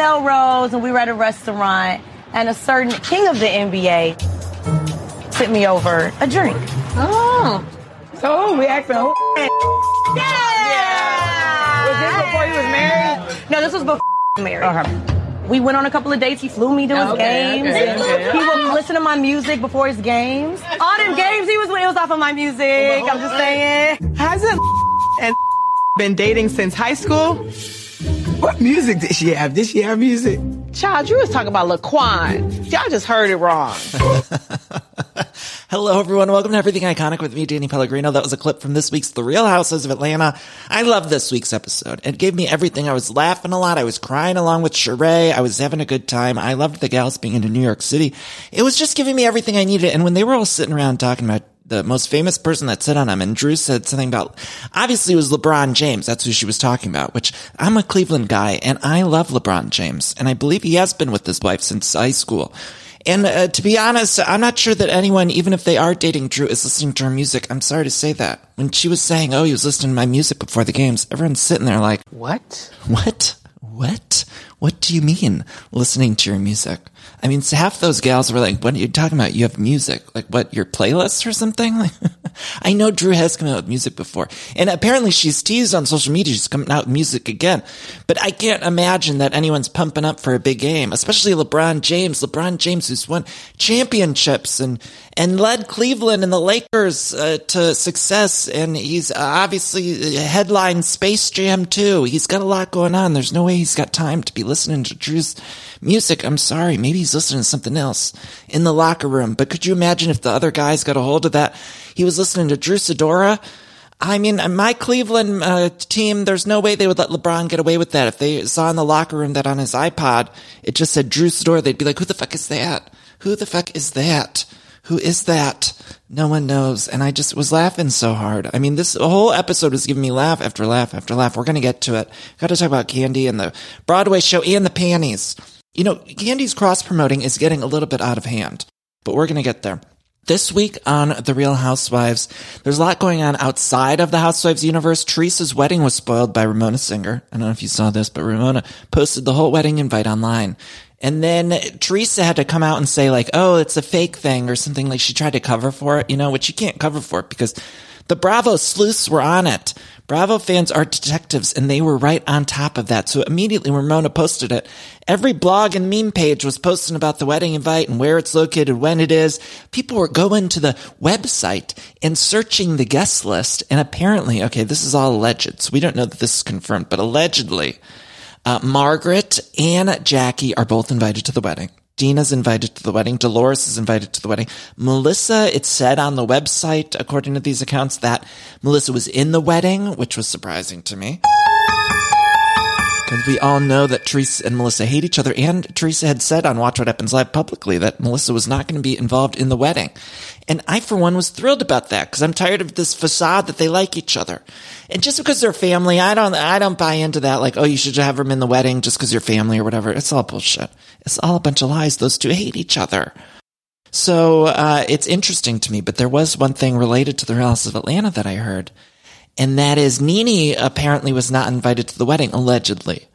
Melrose and we were at a restaurant, and a certain king of the NBA sent me over a drink. Oh. So we asking who? Yeah! Was this before he was married? No, this was before married. Okay. We went on a couple of dates. He flew me to his Okay, games. okay, okay. He would listen to my music before his games. All them games he was with, it was off of my music. I'm just saying. Hasn't and been dating since high school? What music did she have? Did she have music? Child, you was talking about Laquan. Y'all just heard it wrong. Hello, everyone. Welcome to Everything Iconic with me, Danny Pellegrino. That was a clip from this week's The Real Housewives of Atlanta. I love this week's episode. It gave me everything. I was laughing a lot. I was crying along with Sheree. I was having a good time. I loved the gals being into New York City. It was just giving me everything I needed. And when they were all sitting around talking about the most famous person that sit on him. And Drew said something about, obviously it was LeBron James. That's who she was talking about, which I'm a Cleveland guy and I love LeBron James. And I believe he has been with his wife since high school. And uh, to be honest, I'm not sure that anyone, even if they are dating Drew, is listening to her music. I'm sorry to say that. When she was saying, oh, he was listening to my music before the games, everyone's sitting there like, What? what? What? What do you mean listening to your music? I mean, so half those gals were like, what are you talking about? You have music. Like what, your playlists or something? Like, I know Drew has come out with music before. And apparently she's teased on social media. She's coming out with music again. But I can't imagine that anyone's pumping up for a big game, especially LeBron James. LeBron James who's won championships and, and led Cleveland and the Lakers uh, to success. And he's obviously headlined Space Jam too. He's got a lot going on. There's no way he's got time to be listening to Drew's music. I'm sorry. Maybe he's listening to something else in the locker room. But could you imagine if the other guys got a hold of that? He was listening to Drew Sidora. I mean, my Cleveland uh, team, there's no way they would let LeBron get away with that. If they saw in the locker room that on his iPod, it just said Drew Sidora, they'd be like, who the fuck is that? Who the fuck is that? Who is that? No one knows. And I just was laughing so hard. I mean, this whole episode was giving me laugh after laugh after laugh. We're going to get to it. Got to talk about Kandi and the Broadway show and the panties. You know, Kandi's cross promoting is getting a little bit out of hand, but we're going to get there. This week on The Real Housewives, there's a lot going on outside of the Housewives universe. Teresa's wedding was spoiled by Ramona Singer. I don't know if you saw this, but Ramona posted the whole wedding invite online. And then Teresa had to come out and say like, oh, it's a fake thing or something like she tried to cover for it, you know, which you can't cover for it because the Bravo sleuths were on it. Bravo fans are detectives and they were right on top of that. So immediately Ramona posted it. Every blog and meme page was posting about the wedding invite and where it's located, when it is. People were going to the website and searching the guest list. And apparently, okay, this is all alleged. So we don't know that this is confirmed, but allegedly, uh, Margaret and Jackie are both invited to the wedding. Dina's invited to the wedding. Dolores is invited to the wedding. Melissa, it said on the website, according to these accounts, that Melissa was in the wedding, which was surprising to me. Because we all know that Teresa and Melissa hate each other. And Teresa had said on Watch What Happens Live publicly that Melissa was not going to be involved in the wedding. And I, for one, was thrilled about that because I'm tired of this facade that they like each other. And just because they're family, I don't, I don't buy into that. Like, oh, you should have them in the wedding just because you're family or whatever. It's all bullshit. It's all a bunch of lies. Those two hate each other. So, uh, it's interesting to me, but there was one thing related to the Real Housewives of Atlanta that I heard. And that is Nene apparently was not invited to the wedding, allegedly.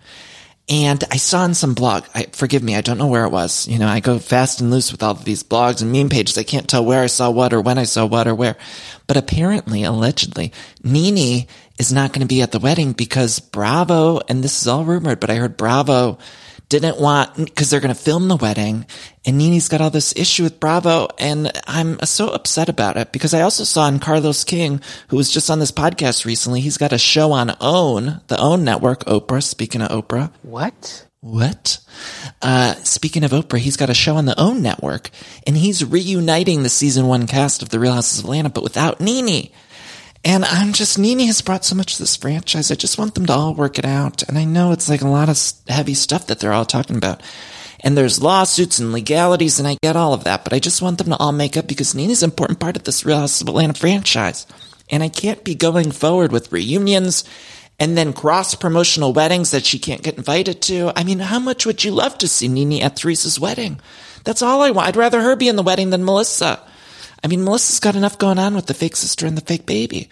And I saw in some blog, I, forgive me, I don't know where it was. You know, I go fast and loose with all of these blogs and meme pages. I can't tell where I saw what or when I saw what or where. But apparently, allegedly, Nene is not going to be at the wedding because Bravo, and this is all rumored, but I heard Bravo didn't want, because they're going to film the wedding, and Nene's got all this issue with Bravo, and I'm so upset about it because I also saw in Carlos King, who was just on this podcast recently, he's got a show on OWN, the OWN network, Oprah, speaking of Oprah. What? What? uh, speaking of Oprah, he's got a show on the OWN network and he's reuniting the season one cast of The Real Housewives of Atlanta, but without Nene. And I'm just, Nene has brought so much to this franchise. I just want them to all work it out. And I know it's like a lot of heavy stuff that they're all talking about. And there's lawsuits and legalities, and I get all of that, but I just want them to all make up because Nene's an important part of this Real Housewives of Atlanta franchise. And I can't be going forward with reunions and then cross promotional weddings that she can't get invited to. I mean, how much would you love to see Nene at Teresa's wedding? That's all I want. I'd rather her be in the wedding than Melissa. I mean, Melissa's got enough going on with the fake sister and the fake baby.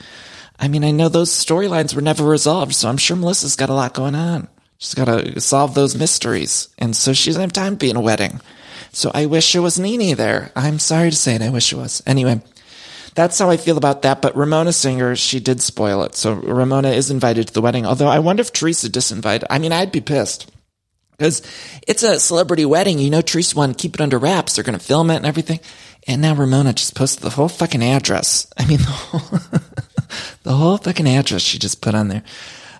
I mean, I know those storylines were never resolved, so I'm sure Melissa's got a lot going on. She's got to solve those mysteries. And so she doesn't have time to be in a wedding. So I wish it was Nene there. I'm sorry to say it. I wish it was. Anyway, that's how I feel about that. But Ramona Singer, she did spoil it. So Ramona is invited to the wedding. Although I wonder if Teresa disinvited. I mean, I'd be pissed because it's a celebrity wedding. You know, Teresa wanted to keep it under wraps. They're going to film it and everything. And now Ramona just posted the whole fucking address. I mean, the whole, the whole fucking address she just put on there.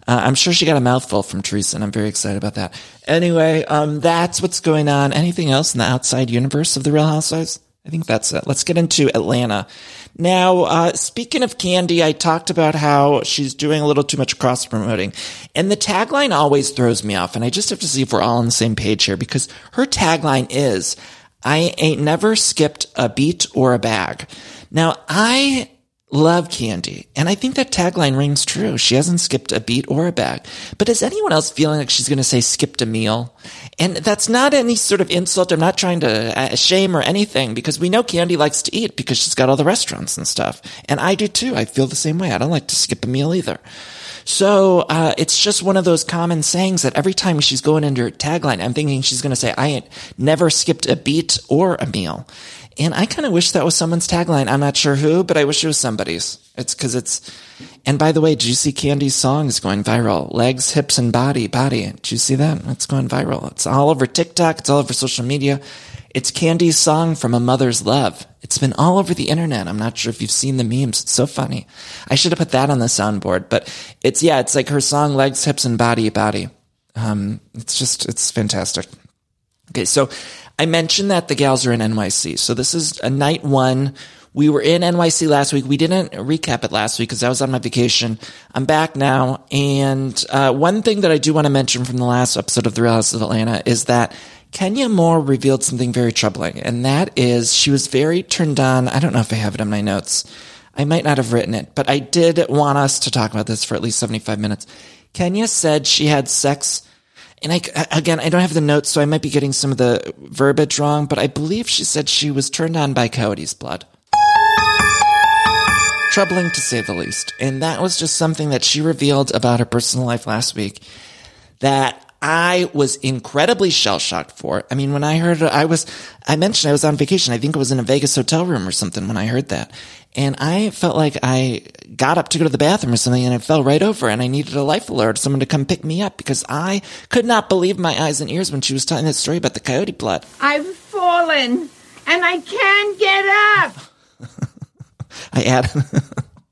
Uh, I'm sure she got a mouthful from Teresa, and I'm very excited about that. Anyway, um, that's what's going on. Anything else in the outside universe of the Real Housewives? I think that's it. Let's get into Atlanta. Now, uh, speaking of Kandi, I talked about how she's doing a little too much cross promoting. And the tagline always throws me off. And I just have to see if we're all on the same page here because her tagline is, I ain't never skipped a beat or a bag. Now, I love Kandi. And I think that tagline rings true. She hasn't skipped a beat or a bag. But is anyone else feeling like she's going to say skipped a meal? And that's not any sort of insult. I'm not trying to uh, shame or anything because we know Kandi likes to eat because she's got all the restaurants and stuff. And I do too. I feel the same way. I don't like to skip a meal either. So uh, it's just one of those common sayings that every time she's going into her tagline, I'm thinking she's going to say, "I ain't never skipped a beat or a meal." And I kind of wish that was someone's tagline. I'm not sure who, but I wish it was somebody's. It's because it's. And by the way, Juicy Kandi's song is going viral? Legs, hips, and body, body. Did you see that? It's going viral. It's all over TikTok. It's all over social media. It's Kandi's song from A Mother's Love. It's been all over the internet. I'm not sure if you've seen the memes. It's so funny. I should have put that on the soundboard, but it's, yeah, it's like her song, Legs, Hips, and Body, Body. Um, it's just, it's fantastic. Okay. So I mentioned that the gals are in NYC. So this is a night one. We were in NYC last week. We didn't recap it last week because I was on my vacation. I'm back now. And uh, one thing that I do want to mention from the last episode of The Real Housewives of Atlanta is that Kenya Moore revealed something very troubling. And that is she was very turned on. I don't know if I have it in my notes. I might not have written it, but I did want us to talk about this for at least 75 minutes. Kenya said she had sex and I, again, I don't have the notes, so I might be getting some of the verbiage wrong, but I believe she said she was turned on by Cody's blood. Troubling to say the least. And that was just something that she revealed about her personal life last week that I was incredibly shell shocked for. I mean, when I heard, I was, I mentioned I was on vacation. I think it was in a Vegas hotel room or something when I heard that. And I felt like I got up to go to the bathroom or something and I fell right over and I needed a life alert, someone to come pick me up because I could not believe my eyes and ears when she was telling that story about the coyote blood. I've fallen and I can't get up. I added,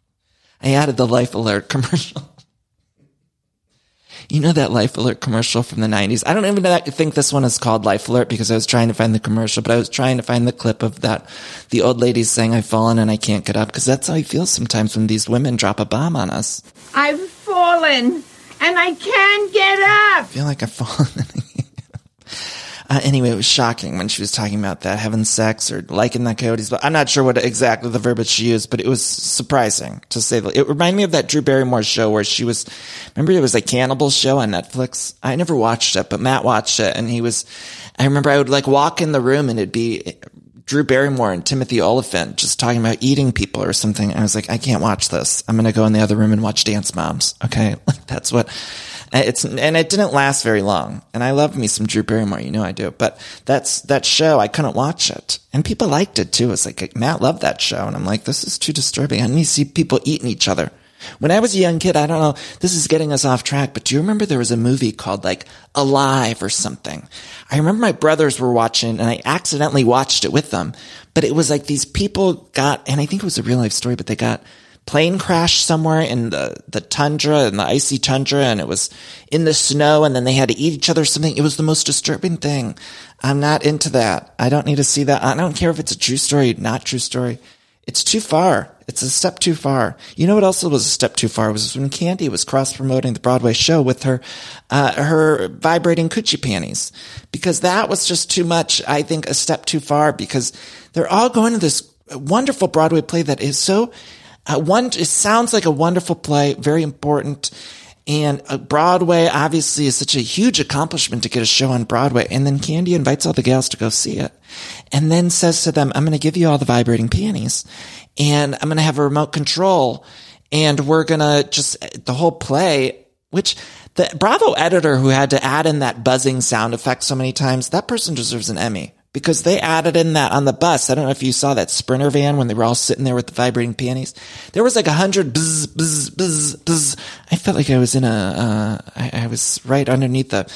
I added the life alert commercial. You know that Life Alert commercial from the 90s? I don't even think this one is called Life Alert because I was trying to find the commercial, but I was trying to find the clip of that, the old lady saying, I've fallen and I can't get up because that's how I feel sometimes when these women drop a bomb on us. I've fallen and I can't get up. I feel like I've fallen. Uh, anyway, it was shocking when she was talking about that, having sex or liking the coyotes. But I'm not sure what exactly the verbiage she used, but it was surprising to say. It reminded me of that Drew Barrymore show where she was. Remember, it was a cannibal show on Netflix. I never watched it, but Matt watched it, and he was. I remember I would like walk in the room and it'd be Drew Barrymore and Timothy Olyphant just talking about eating people or something. I was like, I can't watch this. I'm going to go in the other room and watch Dance Moms. Okay. That's what it's, and it didn't last very long. And I love me some Drew Barrymore. You know I do. But that's, that show, I couldn't watch it. And people liked it too. It's like, Matt loved that show. And I'm like, this is too disturbing. I need to see people eating each other. When I was a young kid, I don't know, this is getting us off track, but do you remember there was a movie called like Alive or something? I remember my brothers were watching and I accidentally watched it with them, but it was like these people got, and I think it was a real life story, but they got plane crash somewhere in the, the tundra and the icy tundra and it was in the snow and then they had to eat each other something. It was the most disturbing thing. I'm not into that. I don't need to see that. I don't care if it's a true story, not true story. It's too far. It's a step too far. You know what else was a step too far was when Kandi was cross promoting the Broadway show with her, uh, her vibrating coochie panties, because that was just too much. I think a step too far because they're all going to this wonderful Broadway play that is so, one, it sounds like a wonderful play, very important. And uh, Broadway obviously is such a huge accomplishment to get a show on Broadway. And then Kandi invites all the gals to go see it and then says to them, I'm going to give you all the vibrating panties and I'm going to have a remote control and we're going to just the whole play, which the Bravo editor who had to add in that buzzing sound effect so many times, that person deserves an Emmy because they added in that on the bus. I don't know if you saw that Sprinter van when they were all sitting there with the vibrating panties. There was like a hundred buzz, buzz, buzz, buzz. I felt like I was in a, uh, I, I was right underneath a,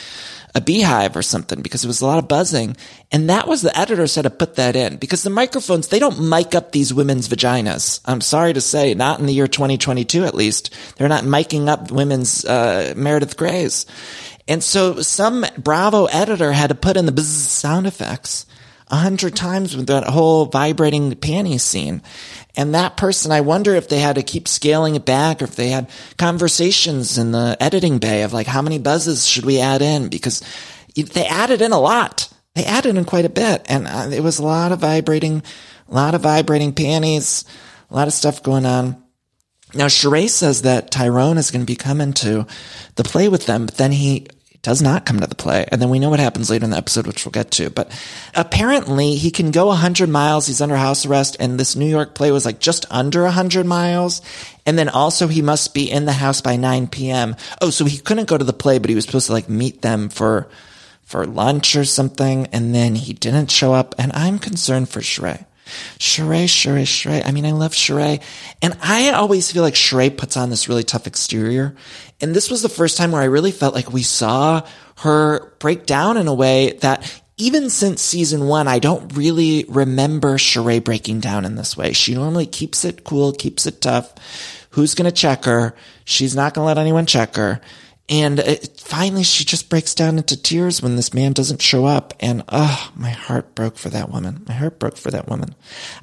a beehive or something because it was a lot of buzzing. And that was the editors had to put that in because the microphones, they don't mic up these women's vaginas. I'm sorry to say, not in the year 2022 at least. They're not miking up women's, uh, Meredith Grey's. And so some Bravo editor had to put in the buzz sound effects a hundred times with that whole vibrating panty scene. And that person, I wonder if they had to keep scaling it back or if they had conversations in the editing bay of like, how many buzzes should we add in? Because they added in a lot. They added in quite a bit. And uh, it was a lot of vibrating, a lot of vibrating panties, a lot of stuff going on. Now, Sheree says that Tyrone is going to be coming to the play with them, but then he does not come to the play. And then we know what happens later in the episode, which we'll get to. But apparently he can go 100 miles. He's under house arrest. And this New York play was like just under 100 miles. And then also he must be in the house by 9 p.m. Oh, so he couldn't go to the play, but he was supposed to like meet them for, for lunch or something. And then he didn't show up. And I'm concerned for Sheree. Sheree, Sheree, Sheree. I mean, I love Sheree. And I always feel like Sheree puts on this really tough exterior. And this was the first time where I really felt like we saw her break down in a way that even since season one, I don't really remember Sheree breaking down in this way. She normally keeps it cool, keeps it tough. Who's going to check her? She's not going to let anyone check her. And it, finally, she just breaks down into tears when this man doesn't show up. And oh, my heart broke for that woman. My heart broke for that woman.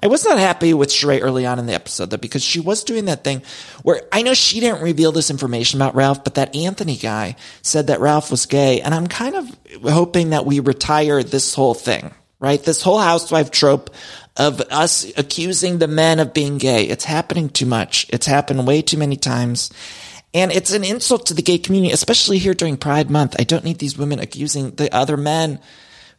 I was not happy with Sheree early on in the episode though, because she was doing that thing where I know she didn't reveal this information about Ralph, but that Anthony guy said that Ralph was gay. And I'm kind of hoping that we retire this whole thing, right? This whole housewife trope of us accusing the men of being gay. It's happening too much. It's happened way too many times. And it's an insult to the gay community, especially here during Pride Month. I don't need these women accusing the other men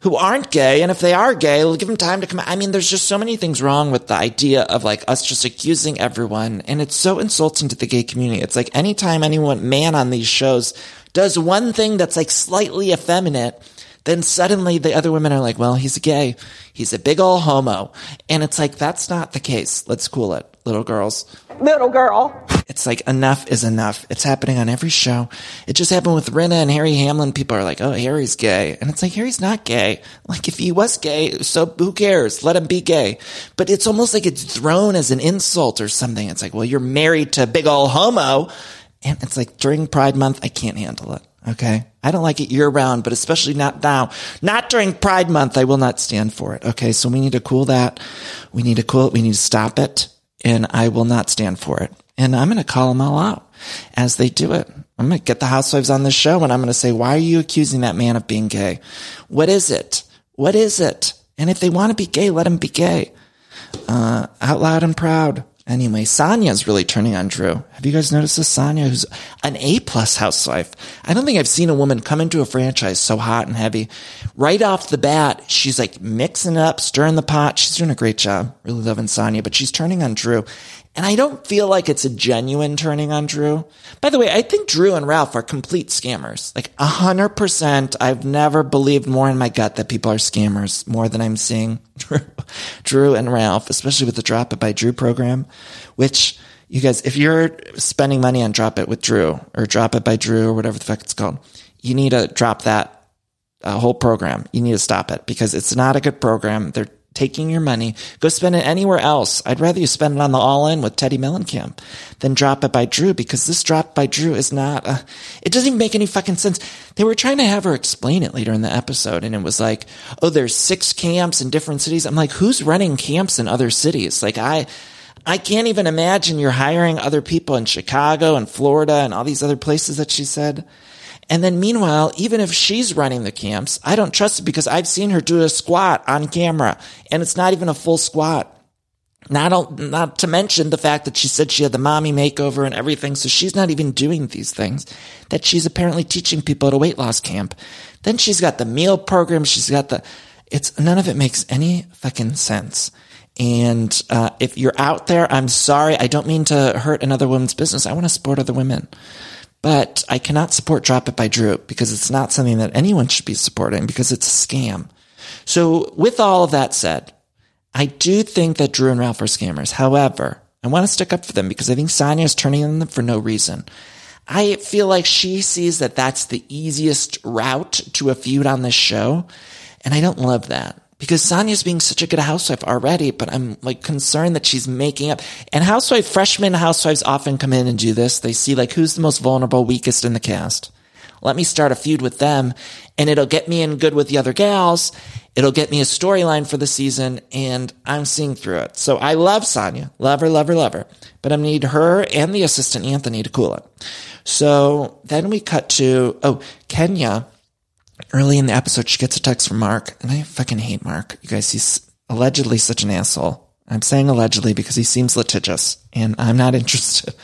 who aren't gay. And if they are gay, we'll give them time to come. I mean, there's just so many things wrong with the idea of like us just accusing everyone. And it's so insulting to the gay community. It's like anytime anyone, man on these shows does one thing that's like slightly effeminate, then suddenly the other women are like, well, he's gay. He's a big ol' homo. And it's like, that's not the case. Let's cool it, little girls. Little girl. It's like enough is enough. It's happening on every show. It just happened with Rinna and Harry Hamlin. People are like, oh, Harry's gay. And it's like, Harry's not gay. Like, if he was gay, so who cares? Let him be gay. But it's almost like it's thrown as an insult or something. It's like, well, you're married to a big ol' homo. And it's like during Pride Month, I can't handle it. Okay. I don't like it year round, but especially not now. Not during Pride Month. I will not stand for it. Okay. So we need to cool that. We need to cool it. We need to stop it. And I will not stand for it. And I'm going to call them all out as they do it. I'm going to get the housewives on the show and I'm going to say, why are you accusing that man of being gay? What is it? What is it? And if they want to be gay, let them be gay. Uh, out loud and proud. Anyway, Sanya's really turning on Drew. Have you guys noticed this? Sanya, who's an A plus housewife. I don't think I've seen a woman come into a franchise so hot and heavy. Right off the bat, she's like mixing up, stirring the pot. She's doing a great job. Really loving Sanya, but she's turning on Drew. And I don't feel like it's a genuine turning on Drew. By the way, I think Drew and Ralph are complete scammers. Like a hundred percent. I've never believed more in my gut that people are scammers more than I'm seeing Drew, Drew and Ralph, especially with the Drop It by Drew program, which you guys, if you're spending money on Drop It with Drew or Drop It by Drew or whatever the fuck it's called, you need to drop that uh, whole program. You need to stop it because it's not a good program. They're taking your money. Go spend it anywhere else. I'd rather you spend it on the all in with Teddi Mellencamp than drop it by Drew because this drop by Drew is not, uh, it doesn't even make any fucking sense. They were trying to have her explain it later in the episode and it was like, oh, there's six camps in different cities. I'm like, who's running camps in other cities? Like I, I can't even imagine you're hiring other people in Chicago and Florida and all these other places that she said. And then meanwhile, even if she's running the camps, I don't trust it because I've seen her do a squat on camera and it's not even a full squat. Not, not to mention the fact that she said she had the mommy makeover and everything. So she's not even doing these things that she's apparently teaching people at a weight loss camp. Then she's got the meal program. She's got the, it's none of it makes any fucking sense. And, uh, if you're out there, I'm sorry. I don't mean to hurt another woman's business. I want to support other women but I cannot support Drop It by Drew because it's not something that anyone should be supporting because it's a scam. So with all of that said, I do think that Drew and Ralph are scammers. However, I want to stick up for them because I think Sanya is turning on them for no reason. I feel like she sees that that's the easiest route to a feud on this show. And I don't love that because Sanya's being such a good housewife already, but I'm like concerned that she's making up. And housewife, freshman housewives often come in and do this. They see like who's the most vulnerable, weakest in the cast. Let me start a feud with them and it'll get me in good with the other gals. It'll get me a storyline for the season and I'm seeing through it. So I love Sanya. Love her, love her, love her. But I need her and the assistant Anthony to cool it. So then we cut to, oh, Kenya early in the episode, she gets a text from Marc, and I fucking hate Marc. You guys, he's allegedly such an asshole. I'm saying allegedly because he seems litigious, and I'm not interested.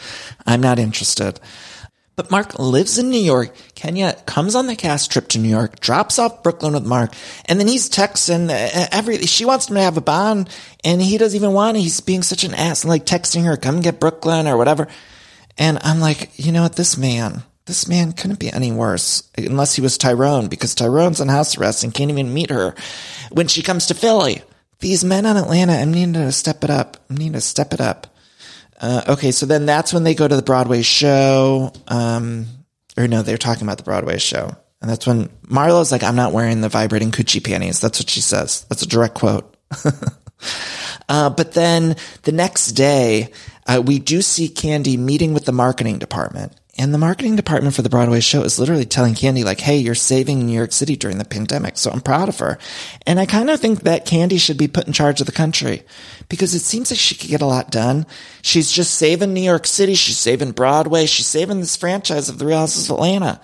I'm not interested. But Marc lives in New York. Kenya comes on the cast trip to New York, drops off Brooklyn with Marc, and then he's texting uh, every, she wants him to have a bond, and he doesn't even want it. He's being such an ass, and like texting her, come get Brooklyn or whatever. And I'm like, you know what, this man, this man couldn't be any worse unless he was Tyrone because Tyrone's on house arrest and can't even meet her when she comes to Philly. These men on Atlanta, I'm needing to step it up. I'm needing to step it up. Uh, okay, so then that's when they go to the Broadway show. Um, or no, they're talking about the Broadway show. And that's when Marlo's like, I'm not wearing the vibrating coochie panties. That's what she says. That's a direct quote. uh, but then the next day, uh, we do see Kandi meeting with the marketing department. And the marketing department for the Broadway show is literally telling Kandi, like, hey, you're saving New York City during the pandemic. So I'm proud of her. And I kind of think that Kandi should be put in charge of the country because it seems like she could get a lot done. She's just saving New York City. She's saving Broadway. She's saving this franchise of the Real Housewives of Atlanta.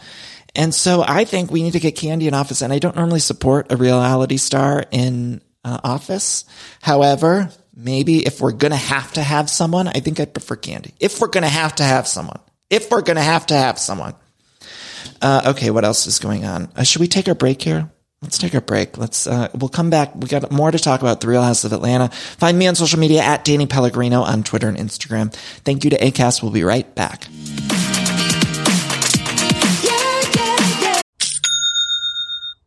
And so I think we need to get Kandi in office. And I don't normally support a reality star in uh, office. However, maybe if we're going to have to have someone, I think I'd prefer Kandi. If we're going to have to have someone if we're going to have to have someone. Uh, okay, what else is going on? Uh, should we take our break here? Let's take a break. Let's, uh, we'll come back. We got more to talk about the Real Housewives of Atlanta. Find me on social media at Danny Pellegrino on Twitter and Instagram. Thank you to ACAST. We'll be right back.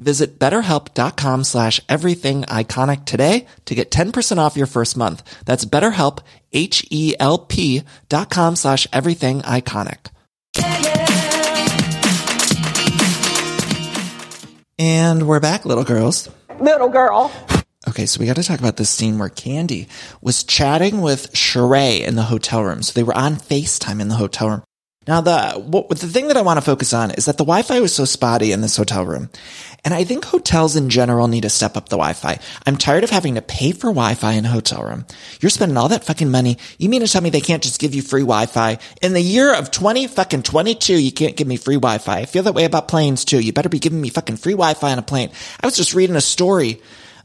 Visit betterhelp.com slash everything iconic today to get 10% off your first month. That's betterhelp, H-E-L-P dot com slash everything iconic. And we're back, little girls. Little girl. Okay, so we got to talk about this scene where Kandi was chatting with Sheree in the hotel room. So they were on FaceTime in the hotel room. Now, the what, the thing that I want to focus on is that the Wi-Fi was so spotty in this hotel room, and I think hotels in general need to step up the Wi-Fi. I'm tired of having to pay for Wi-Fi in a hotel room. You're spending all that fucking money. You mean to tell me they can't just give you free Wi-Fi in the year of 20 fucking 22? You can't give me free Wi-Fi. I feel that way about planes too. You better be giving me fucking free Wi-Fi on a plane. I was just reading a story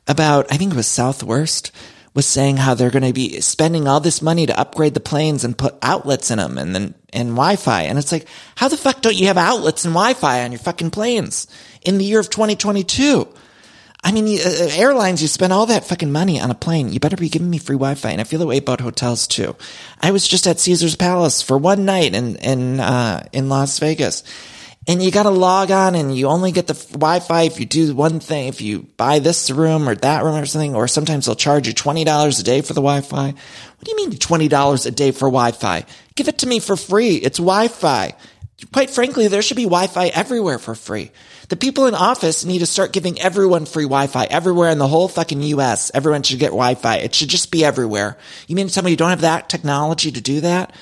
about I think it was Southwest was saying how they're going to be spending all this money to upgrade the planes and put outlets in them and then and Wi-Fi. And it's like, how the fuck don't you have outlets and Wi-Fi on your fucking planes in the year of 2022? I mean, uh, airlines, you spend all that fucking money on a plane. You better be giving me free Wi-Fi. And I feel the way about hotels too. I was just at Caesar's Palace for one night in, in, uh, in Las Vegas and you got to log on and you only get the Wi-Fi if you do one thing, if you buy this room or that room or something, or sometimes they'll charge you $20 a day for the Wi-Fi. What do you mean $20 a day for Wi-Fi? Give it to me for free. It's Wi-Fi. Quite frankly, there should be Wi-Fi everywhere for free. The people in office need to start giving everyone free Wi-Fi everywhere in the whole fucking US. Everyone should get Wi-Fi. It should just be everywhere. You mean to tell me you don't have that technology to do that?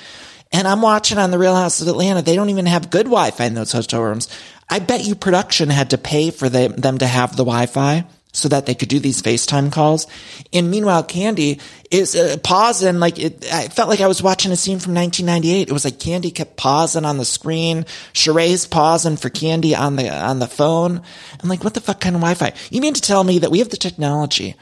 And I'm watching on the Real Housewives of Atlanta. They don't even have good Wi-Fi in those hotel rooms. I bet you production had to pay for them, them to have the Wi-Fi so that they could do these FaceTime calls. And meanwhile, Kandi is uh, pausing like it, I felt like I was watching a scene from 1998. It was like Kandi kept pausing on the screen. Sheree's pausing for Kandi on the, on the phone. I'm like, what the fuck kind of Wi-Fi? You mean to tell me that we have the technology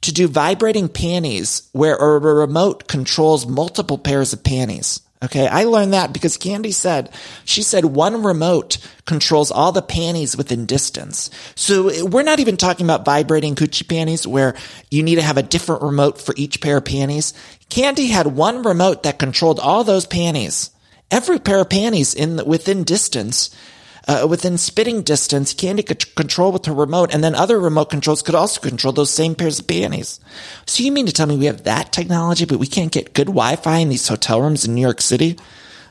to do vibrating panties where a remote controls multiple pairs of panties? Okay. I learned that because Kandi said, she said one remote controls all the panties within distance. So eh, we're not even talking about vibrating coochie panties where you need to have a different remote for each pair of panties. Kandi had one remote that controlled all those panties. Every pair of panties in within distance uh, within spitting distance, Kandi could control with her remote, and then other remote controls could also control those same pairs of panties. So you mean to tell me we have that technology, but we can't get good Wi-Fi in these hotel rooms in New York City?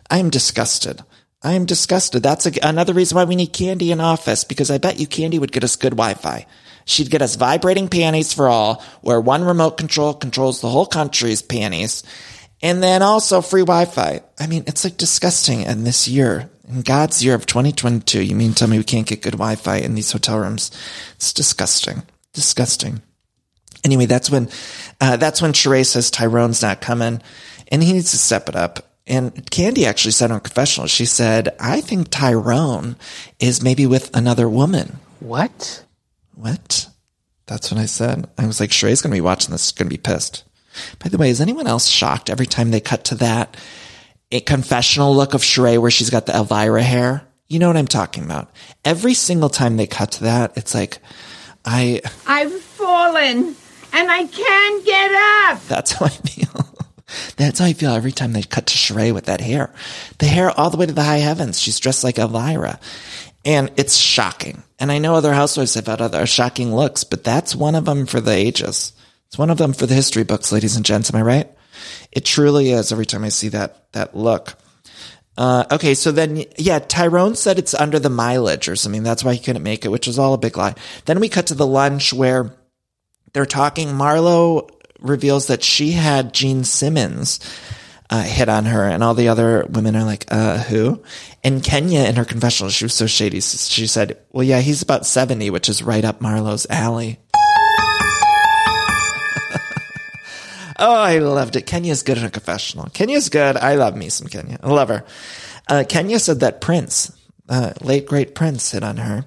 I am disgusted. I am disgusted. That's a, another reason why we need Kandi in office, because I bet you Kandi would get us good Wi-Fi. She'd get us vibrating panties for all, where one remote control controls the whole country's panties, and then also free Wi-Fi. I mean, it's like disgusting. And this year, in God's year of 2022, you mean tell me we can't get good Wi-Fi in these hotel rooms? It's disgusting. Disgusting. Anyway, that's when, uh, that's when Sheree says Tyrone's not coming and he needs to step it up. And Kandi actually said on confessional, she said, I think Tyrone is maybe with another woman. What? What? That's what I said. I was like, Sheree's going to be watching this, going to be pissed. By the way, is anyone else shocked every time they cut to that? A confessional look of Sheree where she's got the Elvira hair. You know what I'm talking about. Every single time they cut to that, it's like, I. I've fallen and I can't get up. That's how I feel. That's how I feel every time they cut to Sheree with that hair. The hair all the way to the high heavens. She's dressed like Elvira. And it's shocking. And I know other housewives have had other shocking looks, but that's one of them for the ages. It's one of them for the history books, ladies and gents. Am I right? It truly is every time I see that, that look. Uh, okay, so then, yeah, Tyrone said it's under the mileage or something. That's why he couldn't make it, which was all a big lie. Then we cut to the lunch where they're talking. Marlo reveals that she had Gene Simmons uh, hit on her, and all the other women are like, uh, who? And Kenya, in her confessional, she was so shady. She said, well, yeah, he's about 70, which is right up Marlo's alley. Oh, I loved it. Kenya's good in a confessional. Kenya's good. I love me some Kenya. I love her. Uh, Kenya said that Prince, uh, late great Prince, hit on her.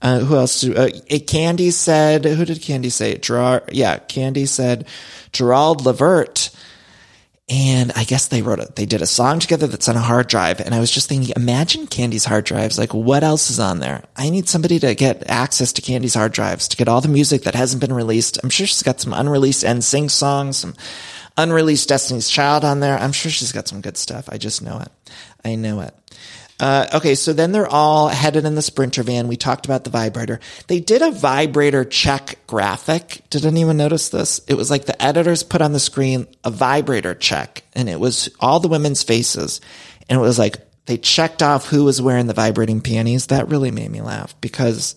Uh, who else? Do, uh, Kandi said, who did Kandi say? Gerard, yeah, Kandi said Gerald Levert and I guess they wrote it. They did a song together that's on a hard drive. And I was just thinking, imagine Kandi's hard drives. Like, what else is on there? I need somebody to get access to Kandi's hard drives to get all the music that hasn't been released. I'm sure she's got some unreleased NSYNC songs, some unreleased Destiny's Child on there. I'm sure she's got some good stuff. I just know it. I know it. Uh, okay, so then they're all headed in the Sprinter van. We talked about the vibrator. They did a vibrator check graphic. Did anyone notice this? It was like the editors put on the screen a vibrator check, and it was all the women's faces. And it was like they checked off who was wearing the vibrating panties. That really made me laugh because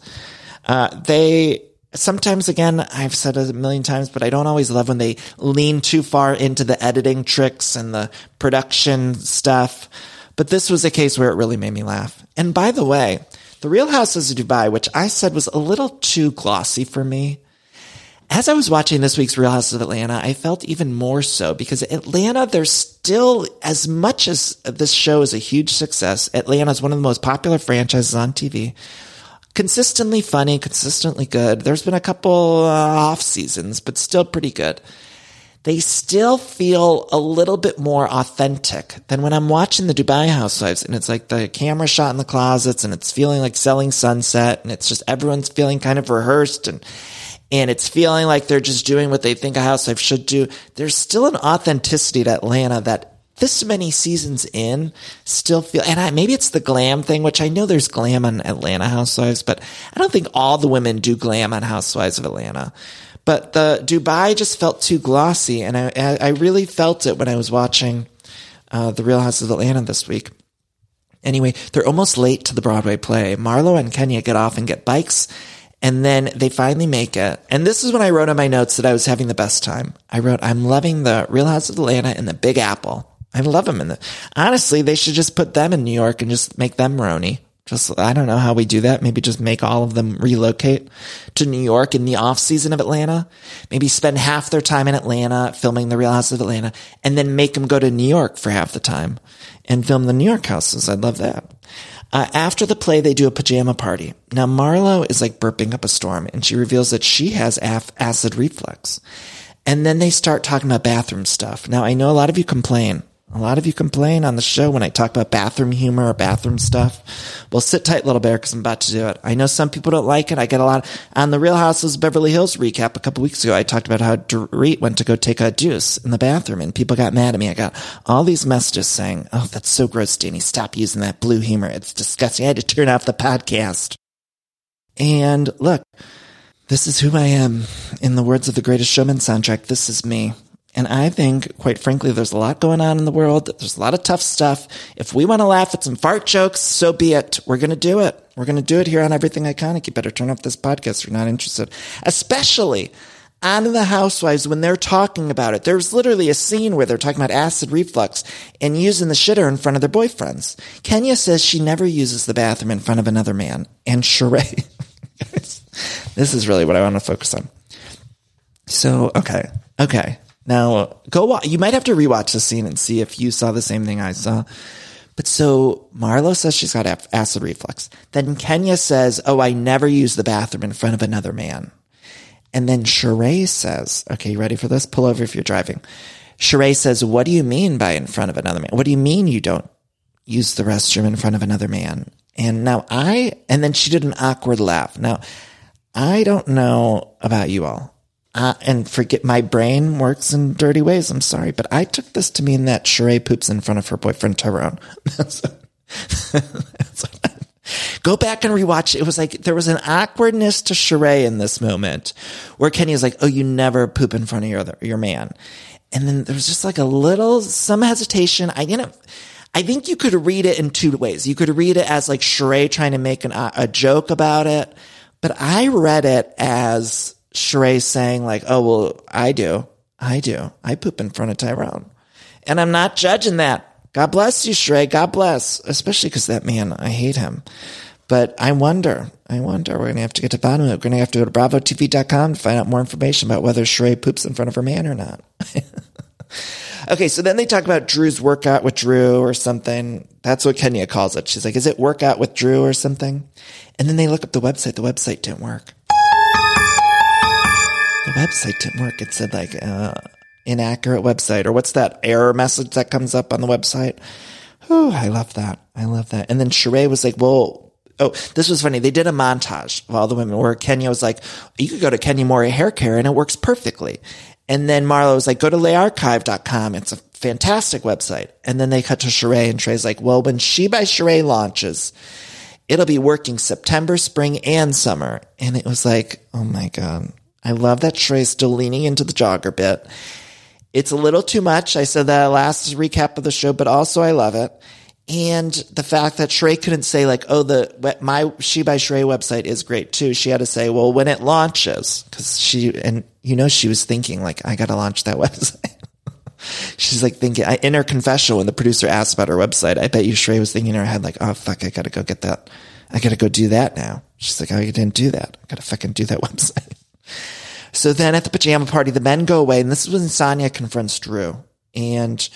uh, they sometimes again i've said it a million times but i don't always love when they lean too far into the editing tricks and the production stuff but this was a case where it really made me laugh. And by the way, The Real Housewives of Dubai, which I said was a little too glossy for me, as I was watching this week's Real Housewives of Atlanta, I felt even more so because Atlanta, there's still, as much as this show is a huge success, Atlanta is one of the most popular franchises on TV. Consistently funny, consistently good. There's been a couple uh, off seasons, but still pretty good they still feel a little bit more authentic than when I'm watching the Dubai Housewives and it's like the camera shot in the closets and it's feeling like selling sunset and it's just everyone's feeling kind of rehearsed and and it's feeling like they're just doing what they think a housewife should do. There's still an authenticity to Atlanta that this many seasons in still feel, and I, maybe it's the glam thing, which I know there's glam on Atlanta Housewives, but I don't think all the women do glam on Housewives of Atlanta. But the Dubai just felt too glossy, and I I really felt it when I was watching uh, the Real Housewives of Atlanta this week. Anyway, they're almost late to the Broadway play. Marlo and Kenya get off and get bikes, and then they finally make it. And this is when I wrote in my notes that I was having the best time. I wrote, "I'm loving the Real Housewives of Atlanta and the Big Apple. I love them." And the, honestly, they should just put them in New York and just make them RHONY. Just, I don't know how we do that. Maybe just make all of them relocate to New York in the off season of Atlanta. Maybe spend half their time in Atlanta filming the Real Housewives of Atlanta and then make them go to New York for half the time and film the New York houses. I'd love that. Uh, after the play, they do a pajama party. Now, Marlo is like burping up a storm and she reveals that she has af- acid reflux. And then they start talking about bathroom stuff. Now, I know a lot of you complain a lot of you complain on the show when I talk about bathroom humor or bathroom stuff. Well, sit tight, little bear, because I'm about to do it. I know some people don't like it. I get a lot on the Real Housewives of Beverly Hills recap a couple weeks ago. I talked about how Dorit went to go take a deuce in the bathroom, and people got mad at me. I got all these messages saying, "Oh, that's so gross, Danny. Stop using that blue humor. It's disgusting." I had to turn off the podcast. And look, this is who I am. In the words of the Greatest Showman soundtrack, this is me. And I think, quite frankly, there's a lot going on in the world. There's a lot of tough stuff. If we want to laugh at some fart jokes, so be it. We're going to do it. We're going to do it here on Everything Iconic. You better turn off this podcast if you're not interested. Especially on the housewives when they're talking about it. There's literally a scene where they're talking about acid reflux and using the shitter in front of their boyfriends. Kenya says she never uses the bathroom in front of another man. And Sheree, this is really what I want to focus on. So, okay. Okay. Now, go You might have to rewatch the scene and see if you saw the same thing I saw. But so Marlo says she's got acid reflux. Then Kenya says, Oh, I never use the bathroom in front of another man. And then Sheree says, Okay, you ready for this? Pull over if you're driving. Sheree says, What do you mean by in front of another man? What do you mean you don't use the restroom in front of another man? And now I, and then she did an awkward laugh. Now, I don't know about you all. Uh, and forget my brain works in dirty ways. I'm sorry, but I took this to mean that Sheree poops in front of her boyfriend Tyrone. Go back and rewatch. It was like there was an awkwardness to Sheree in this moment where Kenya is like, "Oh, you never poop in front of your your man," and then there was just like a little some hesitation. I you know. I think you could read it in two ways. You could read it as like Sheree trying to make an, a joke about it, but I read it as Sheree saying like, "Oh well, I do. I do. I poop in front of Tyrone. And I'm not judging that. God bless you, Sheree. God bless. Especially because that man, I hate him. But I wonder, I wonder, we're going to have to get to the bottom of it. We're going to have to go to bravotv.com to find out more information about whether Sheree poops in front of her man or not. okay, so then they talk about Drew's workout with Drew or something. That's what Kenya calls it. She's like, is it workout with Drew or something? And then they look up the website. The website didn't work. The website didn't work. It said like, uh, inaccurate website or what's that error message that comes up on the website? Oh, I love that. I love that. And then Sheree was like, well, Oh, this was funny. They did a montage of all the women where Kenya was like, you could go to Kenya Moore Hair Care and it works perfectly. And then Marlo was like, go to layarchive.com. It's a fantastic website. And then they cut to Sheree and Trey's like, well, when She by Sheree launches, it'll be working September, spring, and summer. And it was like, oh my God. I love that Sheree's still leaning into the jogger bit. It's a little too much. I said that last recap of the show, but also I love it and the fact that Shrey couldn't say like, oh, the my She by Sheree website is great too. She had to say, well, when it launches, because she and you know she was thinking like, I got to launch that website. She's like thinking in her confessional when the producer asked about her website. I bet you Shrey was thinking in her head like, oh fuck, I got to go get that. I got to go do that now. She's like, oh, you didn't do that. I got to fucking do that website. So then at the pajama party, the men go away, and this is when Sanya confronts Drew and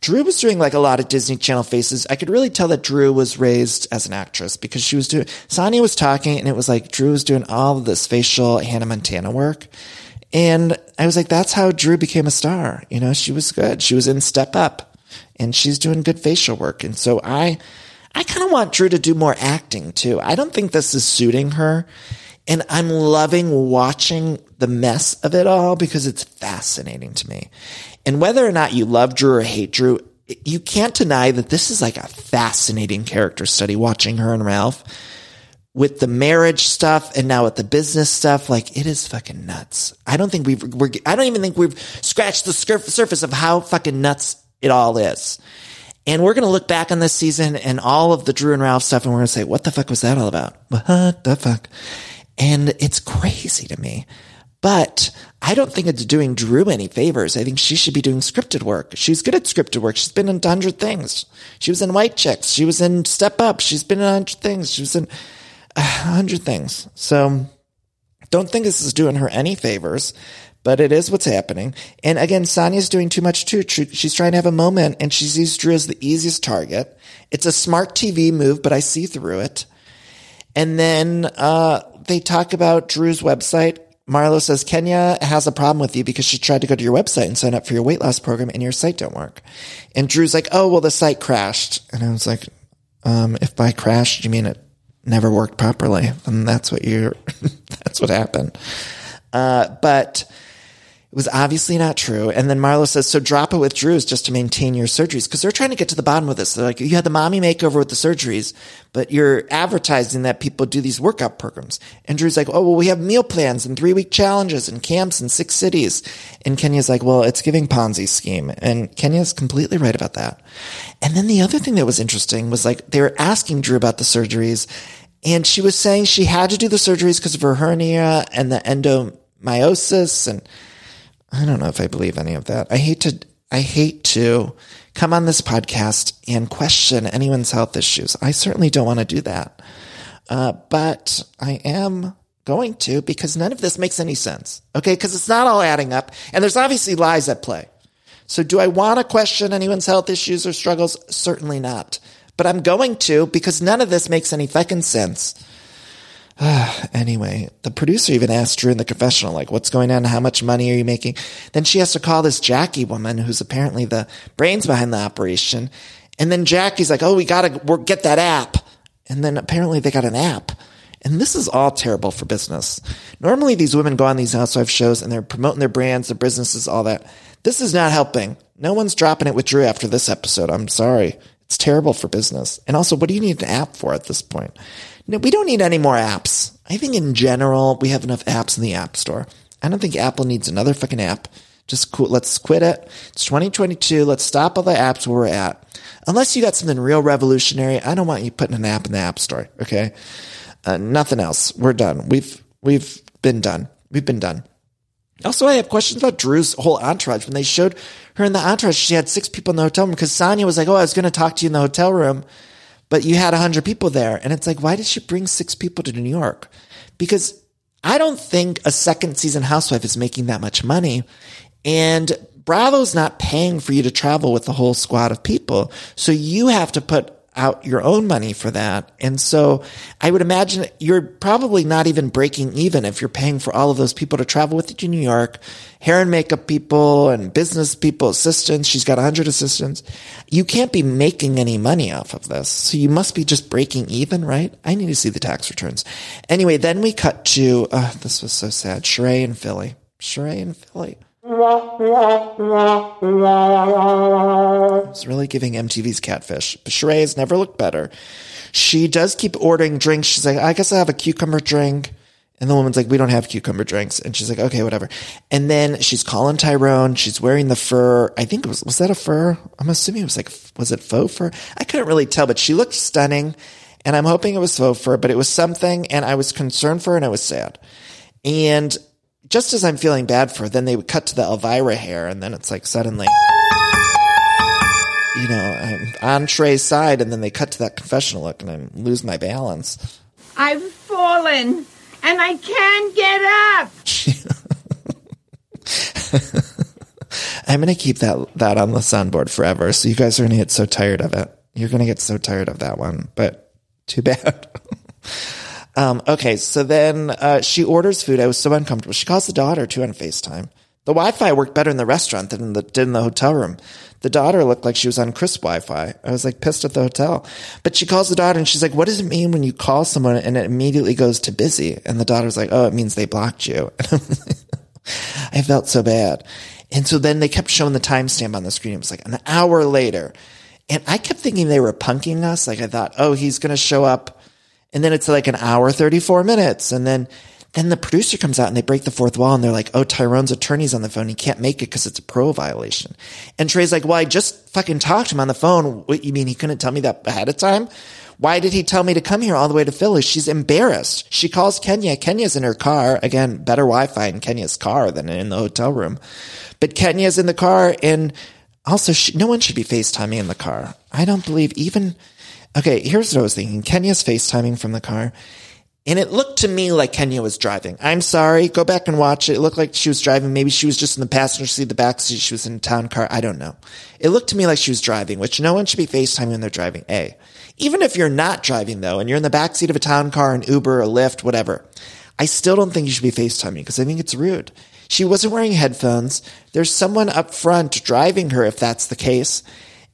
Drew was doing like a lot of Disney Channel faces. I could really tell that Drew was raised as an actress because she was doing, Sanya was talking and it was like Drew was doing all of this facial Hannah Montana work. And I was like, that's how Drew became a star. You know, she was good. She was in Step Up and she's doing good facial work. And so I, I kind of want Drew to do more acting too. I don't think this is suiting her. And I'm loving watching the mess of it all because it's fascinating to me. And whether or not you love Drew or hate Drew, you can't deny that this is like a fascinating character study watching her and Ralph with the marriage stuff and now with the business stuff. Like it is fucking nuts. I don't think we've, we're, I don't even think we've scratched the surface of how fucking nuts it all is. And we're going to look back on this season and all of the Drew and Ralph stuff and we're going to say, what the fuck was that all about? What the fuck? And it's crazy to me. But I don't think it's doing Drew any favors. I think she should be doing scripted work. She's good at scripted work. She's been in a hundred things. She was in White Chicks. She was in Step Up. She's been in a hundred things. She was in a hundred things. So don't think this is doing her any favors, but it is what's happening. And again, Sanya's doing too much too. She's trying to have a moment and she sees Drew as the easiest target. It's a smart TV move, but I see through it. And then, uh, they talk about Drew's website Marlo says Kenya has a problem with you because she tried to go to your website and sign up for your weight loss program and your site don't work. And Drew's like, oh, well, the site crashed. And I was like, um, if by crashed, you mean it never worked properly? then that's what you're, that's what happened. Uh, but it was obviously not true. And then Marlo says, so drop it with Drew's just to maintain your surgeries. Cause they're trying to get to the bottom of this. They're like, you had the mommy makeover with the surgeries, but you're advertising that people do these workout programs. And Drew's like, oh, well, we have meal plans and three week challenges and camps in six cities. And Kenya's like, well, it's giving Ponzi scheme. And Kenya's completely right about that. And then the other thing that was interesting was like, they were asking Drew about the surgeries and she was saying she had to do the surgeries because of her hernia and the endometriosis and I don't know if I believe any of that. I hate to, I hate to come on this podcast and question anyone's health issues. I certainly don't want to do that. Uh, but I am going to because none of this makes any sense. Okay. Cause it's not all adding up and there's obviously lies at play. So do I want to question anyone's health issues or struggles? Certainly not. But I'm going to because none of this makes any fucking sense. anyway, the producer even asked Drew in the confessional, like, what's going on? How much money are you making? Then she has to call this Jackie woman who's apparently the brains behind the operation. And then Jackie's like, oh, we gotta get that app. And then apparently they got an app. And this is all terrible for business. Normally these women go on these housewife shows and they're promoting their brands, their businesses, all that. This is not helping. No one's dropping it with Drew after this episode. I'm sorry. It's terrible for business. And also, what do you need an app for at this point? No, we don't need any more apps. I think in general, we have enough apps in the app store. I don't think Apple needs another fucking app. Just cool. Let's quit it. It's 2022. Let's stop all the apps where we're at. Unless you got something real revolutionary, I don't want you putting an app in the app store. Okay. Uh, nothing else. We're done. We've, we've been done. We've been done. Also, I have questions about Drew's whole entourage. When they showed her in the entourage, she had six people in the hotel room because Sanya was like, Oh, I was going to talk to you in the hotel room, but you had a hundred people there. And it's like, why did she bring six people to New York? Because I don't think a second season housewife is making that much money. And Bravo's not paying for you to travel with the whole squad of people. So you have to put out your own money for that. And so I would imagine you're probably not even breaking even if you're paying for all of those people to travel with you to New York, hair and makeup people and business people, assistants. She's got a hundred assistants. You can't be making any money off of this. So you must be just breaking even, right? I need to see the tax returns. Anyway, then we cut to, uh, this was so sad. Sheree and Philly. Sheree and Philly. It's really giving MTV's catfish. But has never looked better. She does keep ordering drinks. She's like, I guess I have a cucumber drink. And the woman's like, we don't have cucumber drinks. And she's like, okay, whatever. And then she's calling Tyrone. She's wearing the fur. I think it was, was that a fur? I'm assuming it was like, was it faux fur? I couldn't really tell, but she looked stunning. And I'm hoping it was faux fur, but it was something. And I was concerned for her and I was sad. And just as I'm feeling bad for her, then they would cut to the Elvira hair. And then it's like suddenly, you know, I'm on Trey's side. And then they cut to that confessional look and I lose my balance. I've fallen and I can't get up. I'm going to keep that, that on the soundboard forever. So you guys are going to get so tired of it. You're going to get so tired of that one, but too bad. um, okay. So then, uh, she orders food. I was so uncomfortable. She calls the daughter too on FaceTime. The Wi-Fi worked better in the restaurant than in the, did in the hotel room. The daughter looked like she was on Chris Wi-Fi. I was like pissed at the hotel. But she calls the daughter and she's like, what does it mean when you call someone and it immediately goes to busy? And the daughter's like, oh, it means they blocked you. I felt so bad. And so then they kept showing the timestamp on the screen. It was like an hour later. And I kept thinking they were punking us. Like I thought, oh, he's going to show up. And then it's like an hour, 34 minutes. And then, then the producer comes out and they break the fourth wall and they're like, oh, Tyrone's attorney's on the phone. He can't make it because it's a pro violation. And Trey's like, well, I just fucking talked to him on the phone. What, you mean he couldn't tell me that ahead of time? Why did he tell me to come here all the way to Philly? She's embarrassed. She calls Kenya. Kenya's in her car. Again, better Wi-Fi in Kenya's car than in the hotel room. But Kenya's in the car and also she, no one should be FaceTiming in the car. I don't believe even, okay, here's what I was thinking. Kenya's FaceTiming from the car. And it looked to me like Kenya was driving. I'm sorry. Go back and watch it. It looked like she was driving. Maybe she was just in the passenger seat, the back seat. She was in a town car. I don't know. It looked to me like she was driving, which no one should be FaceTiming when they're driving. A. Even if you're not driving though, and you're in the back seat of a town car, an Uber, a Lyft, whatever, I still don't think you should be FaceTiming because I think it's rude. She wasn't wearing headphones. There's someone up front driving her if that's the case.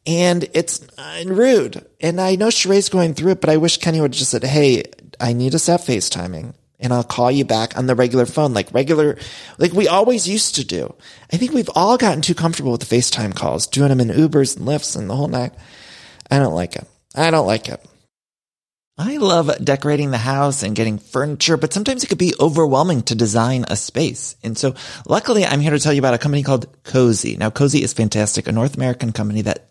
And it's uh, rude. And I know Sheree's going through it, but I wish Kenya would just said, Hey, I need us have FaceTiming and I'll call you back on the regular phone, like regular, like we always used to do. I think we've all gotten too comfortable with the FaceTime calls, doing them in Ubers and Lyfts and the whole night. I don't like it. I don't like it. I love decorating the house and getting furniture, but sometimes it could be overwhelming to design a space. And so luckily I'm here to tell you about a company called Cozey. Now Cozey is fantastic, a North American company that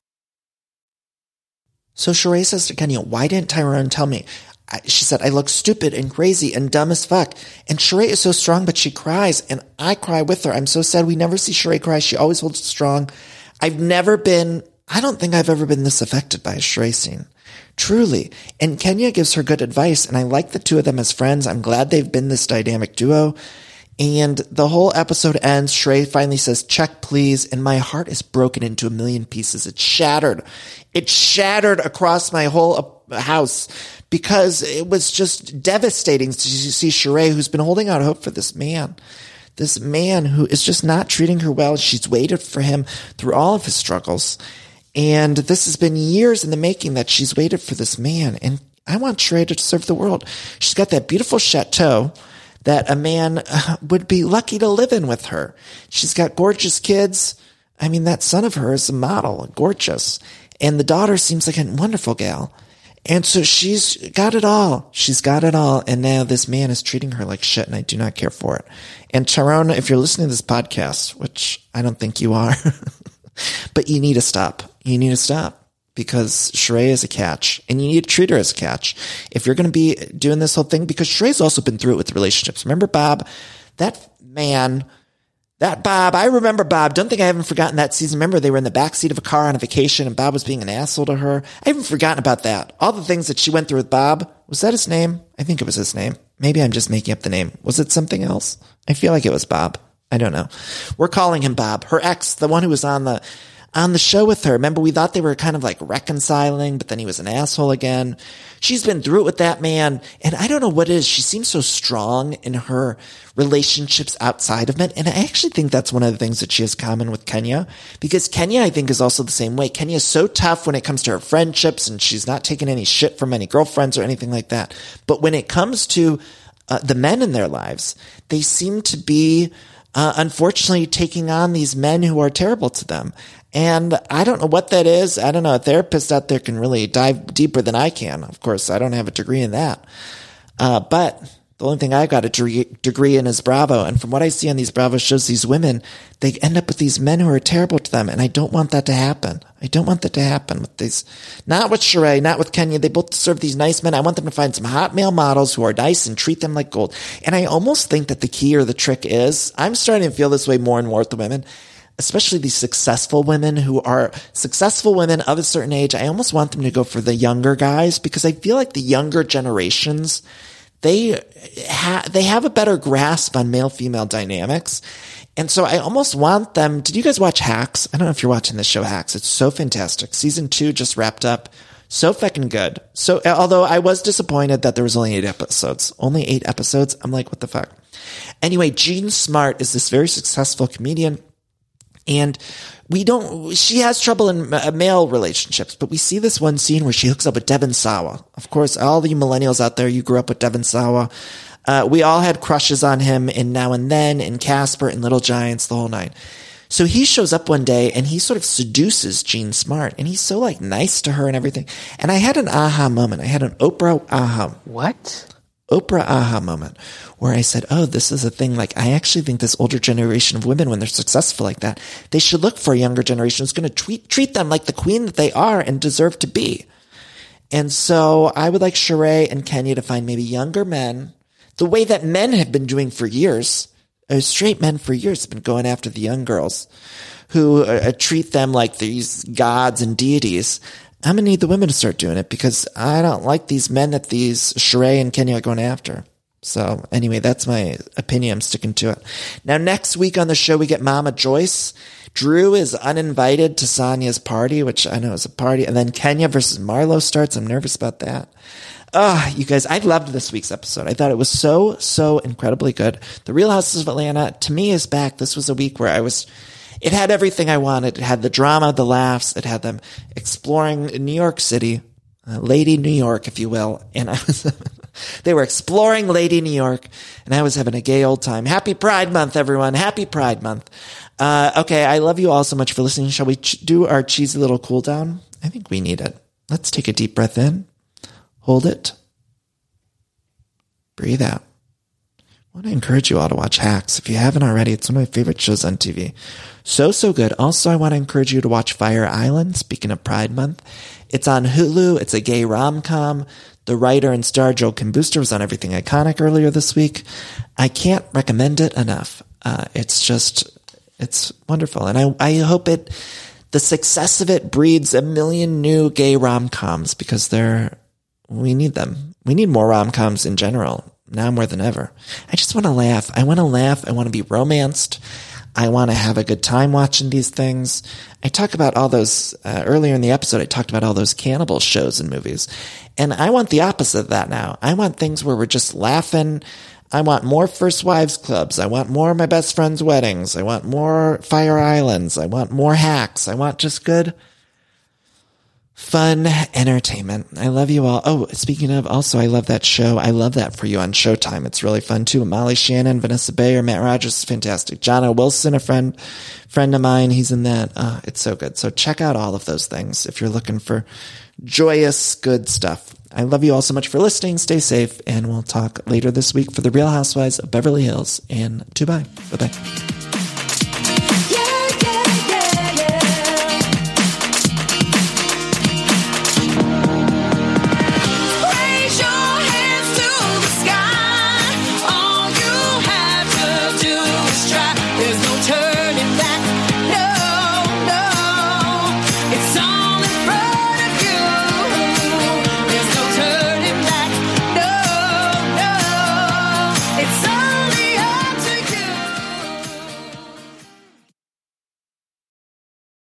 So Sheree says to Kenya, why didn't Tyrone tell me? She said, I look stupid and crazy and dumb as fuck. And Sheree is so strong, but she cries and I cry with her. I'm so sad. We never see Sheree cry. She always holds strong. I've never been, I don't think I've ever been this affected by a Sheree scene. Truly. And Kenya gives her good advice, and I like the two of them as friends. I'm glad they've been this dynamic duo. And the whole episode ends. Sheree finally says, check please. And my heart is broken into a million pieces. It's shattered. It shattered across my whole uh, house because it was just devastating to see Sheree, who's been holding out hope for this man. This man who is just not treating her well. She's waited for him through all of his struggles. And this has been years in the making that she's waited for this man. And I want Sheree to serve the world. She's got that beautiful chateau that a man uh, would be lucky to live in with her. She's got gorgeous kids. I mean, that son of hers is a model, gorgeous. And the daughter seems like a wonderful gal. And so she's got it all. She's got it all. And now this man is treating her like shit and I do not care for it. And Tyrone, if you're listening to this podcast, which I don't think you are, but you need to stop. You need to stop because Sheree is a catch and you need to treat her as a catch. If you're going to be doing this whole thing, because Sheree's also been through it with relationships. Remember Bob? That man, that Bob, I remember Bob. Don't think I haven't forgotten that season. Remember they were in the backseat of a car on a vacation and Bob was being an asshole to her. I haven't forgotten about that. All the things that she went through with Bob. Was that his name? I think it was his name. Maybe I'm just making up the name. Was it something else? I feel like it was Bob. I don't know. We're calling him Bob. Her ex, the one who was on the on the show with her. Remember, we thought they were kind of like reconciling, but then he was an asshole again. She's been through it with that man. And I don't know what it is. She seems so strong in her relationships outside of men. And I actually think that's one of the things that she has common with Kenya because Kenya, I think, is also the same way. Kenya is so tough when it comes to her friendships and she's not taking any shit from any girlfriends or anything like that. But when it comes to uh, the men in their lives, they seem to be uh, unfortunately taking on these men who are terrible to them. And I don't know what that is. I don't know. A therapist out there can really dive deeper than I can. Of course, I don't have a degree in that. Uh, but the only thing I got a degree in is Bravo. And from what I see on these Bravo shows, these women, they end up with these men who are terrible to them. And I don't want that to happen. I don't want that to happen with these, not with Sheree, not with Kenya. They both serve these nice men. I want them to find some hot male models who are nice and treat them like gold. And I almost think that the key or the trick is, I'm starting to feel this way more and more with the women especially these successful women who are successful women of a certain age, I almost want them to go for the younger guys because I feel like the younger generations, they ha- they have a better grasp on male female dynamics. And so I almost want them. Did you guys watch Hacks? I don't know if you're watching this show Hacks. It's so fantastic. Season two just wrapped up. So fucking good. So, although I was disappointed that there was only eight episodes, only eight episodes. I'm like, what the fuck? Anyway, Jean Smart is this very successful comedian and we don't, she has trouble in male relationships, but we see this one scene where she hooks up with Devon Sawa. Of course, all the millennials out there, you grew up with Devon Sawa. Uh, we all had crushes on him in Now and Then, in Casper, in Little Giants, the whole nine. So he shows up one day and he sort of seduces Jean Smart and he's so like nice to her and everything. And I had an aha moment. I had an Oprah aha. What? Oprah aha moment where I said, Oh, this is a thing. Like, I actually think this older generation of women, when they're successful like that, they should look for a younger generation who's going to treat, treat them like the queen that they are and deserve to be. And so I would like Sheree and Kenya to find maybe younger men, the way that men have been doing for years. Uh, straight men for years have been going after the young girls who uh, uh treat them like these gods and deities. I'm gonna need the women to start doing it because I don't like these men that these Sheree and Kenya are going after. So anyway, that's my opinion. I'm sticking to it. Now, next week on the show, we get Mama Joyce. Drew is uninvited to Sanya's party, which I know is a party. And then Kenya versus Marlo starts. I'm nervous about that. Ah, oh, you guys, I loved this week's episode. I thought it was so, so incredibly good. The Real Houses of Atlanta, to me, is back. This was a week where I was it had everything I wanted. It had the drama, the laughs. It had them exploring New York City, uh, Lady New York, if you will. And I was, they were exploring Lady New York and I was having a gay old time. Happy Pride Month, everyone. Happy Pride Month. Uh, okay. I love you all so much for listening. Shall we ch- do our cheesy little cool down? I think we need it. Let's take a deep breath in. Hold it. Breathe out. I want to encourage you all to watch Hacks. If you haven't already, it's one of my favorite shows on TV. So, so good. Also, I want to encourage you to watch Fire Island. Speaking of Pride Month, it's on Hulu. It's a gay rom-com. The writer and star Joel Kim Booster was on Everything Iconic earlier this week. I can't recommend it enough. Uh, it's just, it's wonderful. And I, I hope it the success of it breeds a million new gay rom-coms because they're, we need them. We need more rom-coms in general now more than ever. I just want to laugh. I want to laugh. I want to be romanced. I want to have a good time watching these things. I talk about all those, uh, earlier in the episode, I talked about all those cannibal shows and movies. And I want the opposite of that now. I want things where we're just laughing. I want more First Wives clubs. I want more My Best Friend's weddings. I want more Fire Islands. I want more hacks. I want just good, fun entertainment. I love you all. Oh, speaking of, also, I love that show. I love that for you on Showtime. It's really fun too. Molly Shannon, Vanessa Bayer, Matt Rogers fantastic. O. Wilson, a friend, friend of mine, he's in that. Uh, it's so good. So check out all of those things if you're looking for joyous, good stuff. I love you all so much for listening. Stay safe, and we'll talk later this week for the Real Housewives of Beverly Hills and Dubai. Bye bye.